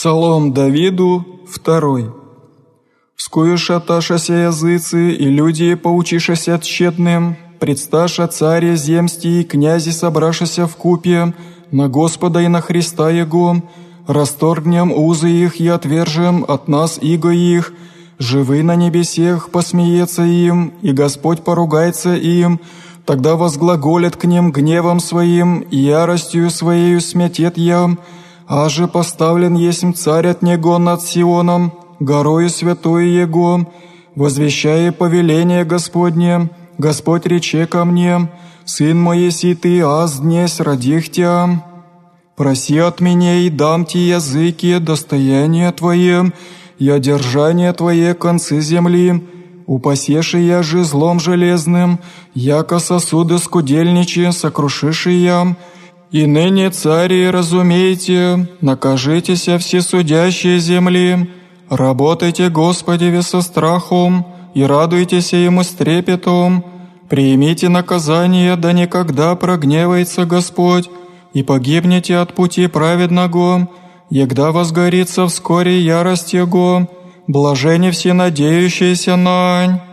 Псалом Давиду, второй. «Вскую шаташася языцы, и люди поучишася тщетным, предсташа царе земсти и князи собрашася в купе, на Господа и на Христа Его, расторгнем узы их и отвержем от нас иго их, живы на небесех посмеется им, и Господь поругается им, тогда возглаголят к ним гневом своим, и яростью своею смятет ям, Аже поставлен есмь царь от него над Сионом, горою святой Его, возвещая повеление Господне, Господь рече ко мне, Сын еси ты, аз днесь родих тя. Проси от меня и дам ти языки, достояние Твое, и одержание Твое концы земли, упасеши я же злом железным, яко сосуды скудельничи, сокрушиши я, и ныне, цари, разумейте, накажитеся все судящие земли, работайте, Господи, со страхом, и радуйтесь ему с трепетом, примите наказание, да никогда прогневается Господь, и погибнете от пути праведного, егда возгорится вскоре ярость Его, блажени все надеющиеся нань».